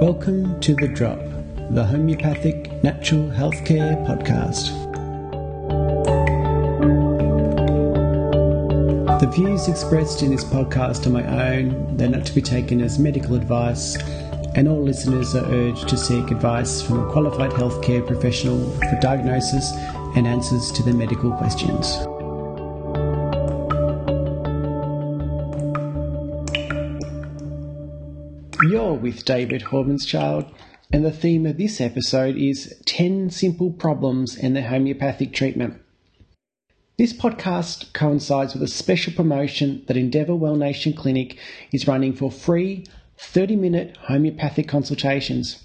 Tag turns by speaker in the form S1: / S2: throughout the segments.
S1: Welcome to The Drop, the homeopathic natural healthcare podcast. The views expressed in this podcast are my own, they're not to be taken as medical advice, and all listeners are urged to seek advice from a qualified healthcare professional for diagnosis and answers to their medical questions. You're with David Horbenschild, and the theme of this episode is 10 Simple Problems and their Homeopathic Treatment. This podcast coincides with a special promotion that Endeavour Wellnation Clinic is running for free 30 minute homeopathic consultations.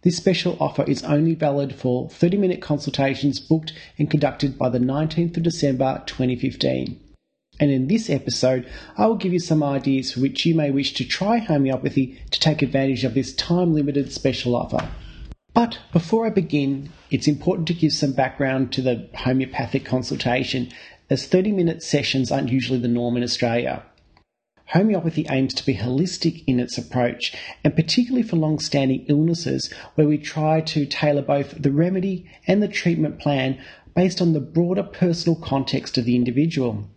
S1: This special offer is only valid for 30 minute consultations booked and conducted by the 19th of December 2015. And in this episode, I will give you some ideas for which you may wish to try homeopathy to take advantage of this time limited special offer. But before I begin, it's important to give some background to the homeopathic consultation, as 30 minute sessions aren't usually the norm in Australia. Homeopathy aims to be holistic in its approach, and particularly for long standing illnesses, where we try to tailor both the remedy and the treatment plan based on the broader personal context of the individual.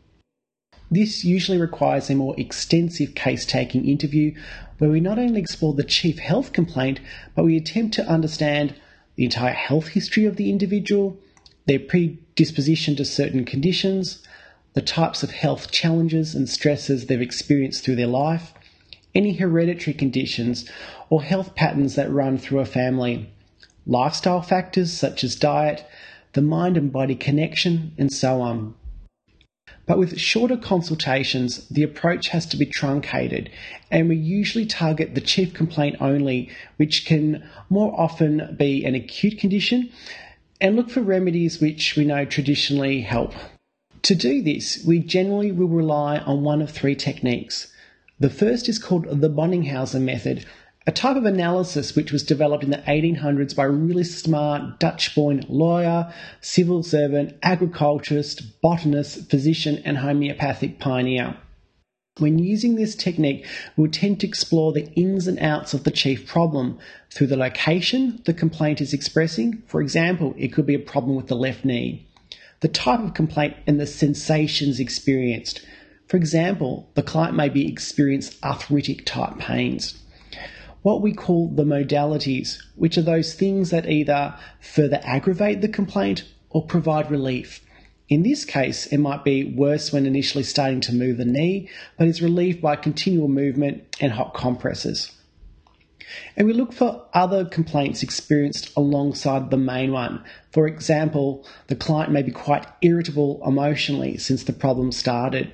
S1: This usually requires a more extensive case taking interview where we not only explore the chief health complaint, but we attempt to understand the entire health history of the individual, their predisposition to certain conditions, the types of health challenges and stresses they've experienced through their life, any hereditary conditions or health patterns that run through a family, lifestyle factors such as diet, the mind and body connection, and so on. But with shorter consultations, the approach has to be truncated, and we usually target the chief complaint only, which can more often be an acute condition, and look for remedies which we know traditionally help. To do this, we generally will rely on one of three techniques. The first is called the Boenninghausen method, a type of analysis which was developed in the 1800s by a really smart Dutch born lawyer, civil servant, agriculturist, botanist, physician, and homeopathic pioneer. When using this technique, we'll tend to explore the ins and outs of the chief problem through the location the complaint is expressing. For example, it could be a problem with the left knee, the type of complaint, and the sensations experienced. For example, the client may be experiencing arthritic type pains what we call the modalities, which are those things that either further aggravate the complaint or provide relief. In this case, it might be worse when initially starting to move the knee, but is relieved by continual movement and hot compresses. And we look for other complaints experienced alongside the main one. For example, the client may be quite irritable emotionally since the problem started.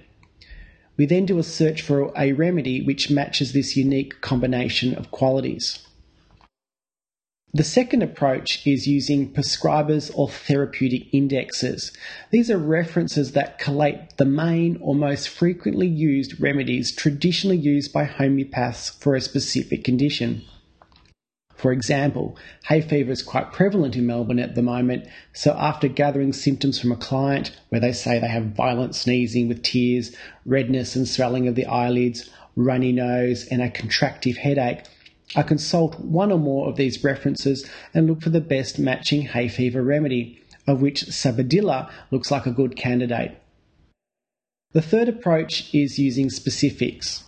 S1: We then do a search for a remedy which matches this unique combination of qualities. The second approach is using prescribers or therapeutic indexes. These are references that collate the main or most frequently used remedies traditionally used by homeopaths for a specific condition. For example, hay fever is quite prevalent in Melbourne at the moment, so after gathering symptoms from a client where they say they have violent sneezing with tears, redness and swelling of the eyelids, runny nose, and a contractive headache, I consult one or more of these references and look for the best matching hay fever remedy, of which Sabadilla looks like a good candidate. The third approach is using specifics.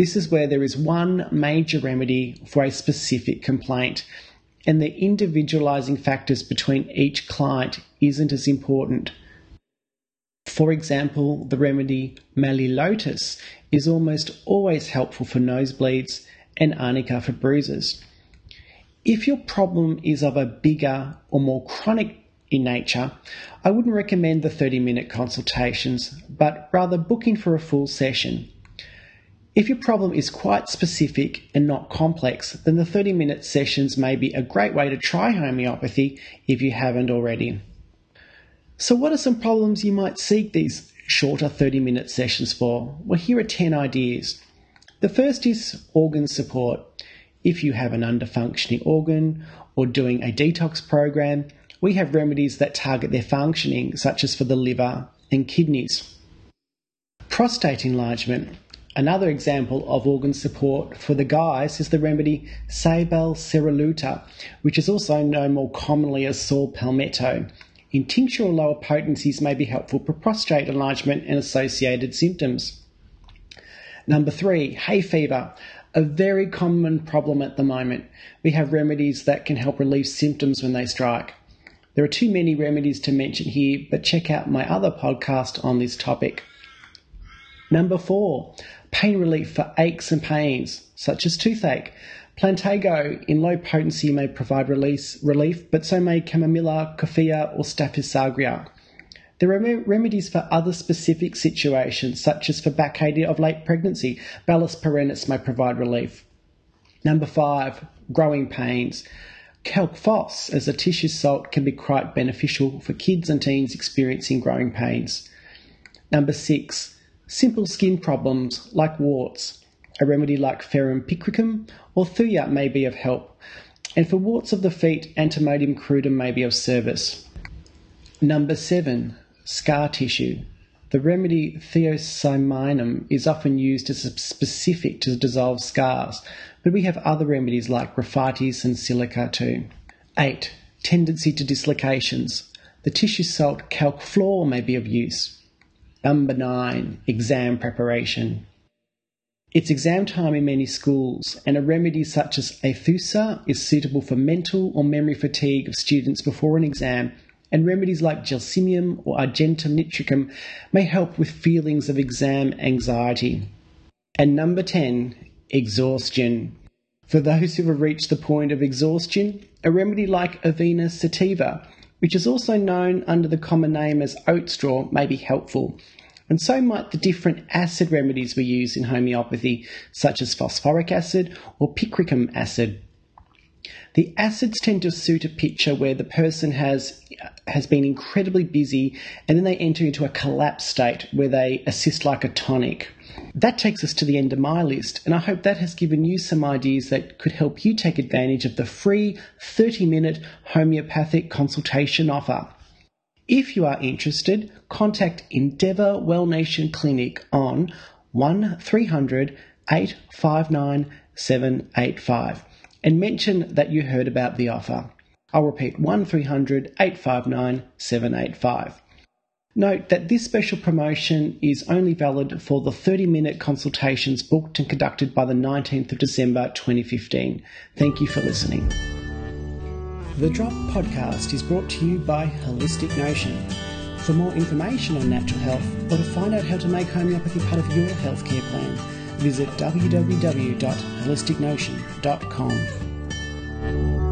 S1: This is where there is one major remedy for a specific complaint, and the individualizing factors between each client isn't as important. For example, the remedy Melilotus is almost always helpful for nosebleeds and arnica for bruises. If your problem is of a bigger or more chronic in nature, I wouldn't recommend the 30 minute consultations, but rather booking for a full session. If your problem is quite specific and not complex, then the 30 minute sessions may be a great way to try homeopathy if you haven't already. So, what are some problems you might seek these shorter 30 minute sessions for? Well, here are 10 ideas. The first is organ support. If you have an underfunctioning organ or doing a detox program, we have remedies that target their functioning, such as for the liver and kidneys. Prostate enlargement. Another example of organ support for the guys is the remedy Sabal serrulata, which is also known more commonly as saw palmetto. In tincture or lower potencies may be helpful for prostate enlargement and associated symptoms. Number three, hay fever, a very common problem at the moment. We have remedies that can help relieve symptoms when they strike. There are too many remedies to mention here, but check out my other podcast on this topic. Number four, pain relief for aches and pains, such as toothache. Plantago in low potency may provide release, relief, but so may chamomilla, coffea, or staph aureus. There are remedies for other specific situations, such as for backadia of late pregnancy. Bellis perennis may provide relief. Number five, growing pains. Calc-phos as a tissue salt can be quite beneficial for kids and teens experiencing growing pains. Number six, Simple skin problems like warts, a remedy like Ferrum picricum or Thuja may be of help. And for warts of the feet, Antimonium crudum may be of service. Number seven, scar tissue. The remedy Thiosinaminum is often used as a specific to dissolve scars, but we have other remedies like Graphites and Silica too. 8. Tendency to dislocations. The tissue salt Calc-Fluor may be of use. Number nine, exam preparation. It's exam time in many schools, and a remedy such as Aethusa is suitable for mental or memory fatigue of students before an exam, and remedies like Gelsemium or Argentum nitricum may help with feelings of exam anxiety. And number 10, exhaustion. For those who have reached the point of exhaustion, a remedy like Avena sativa which is also known under the common name as oat straw, may be helpful. And so might the different acid remedies we use in homeopathy, such as phosphoric acid or picricum acid. The acids tend to suit a picture where the person has has been incredibly busy and then they enter into a collapse state where they assist like a tonic. That takes us to the end of my list, and I hope that has given you some ideas that could help you take advantage of the free 30 minute homeopathic consultation offer. If you are interested, contact Endeavour Wellnation Clinic on 1300 859 785 and mention that you heard about the offer. I'll repeat 1300 859 785. Note that this special promotion is only valid for the 30 minute consultations booked and conducted by the 19th of December 2015. Thank you for listening. The Drop podcast is brought to you by Holistic Notion. For more information on natural health or to find out how to make homeopathy part of your healthcare plan, visit www.holisticnotion.com.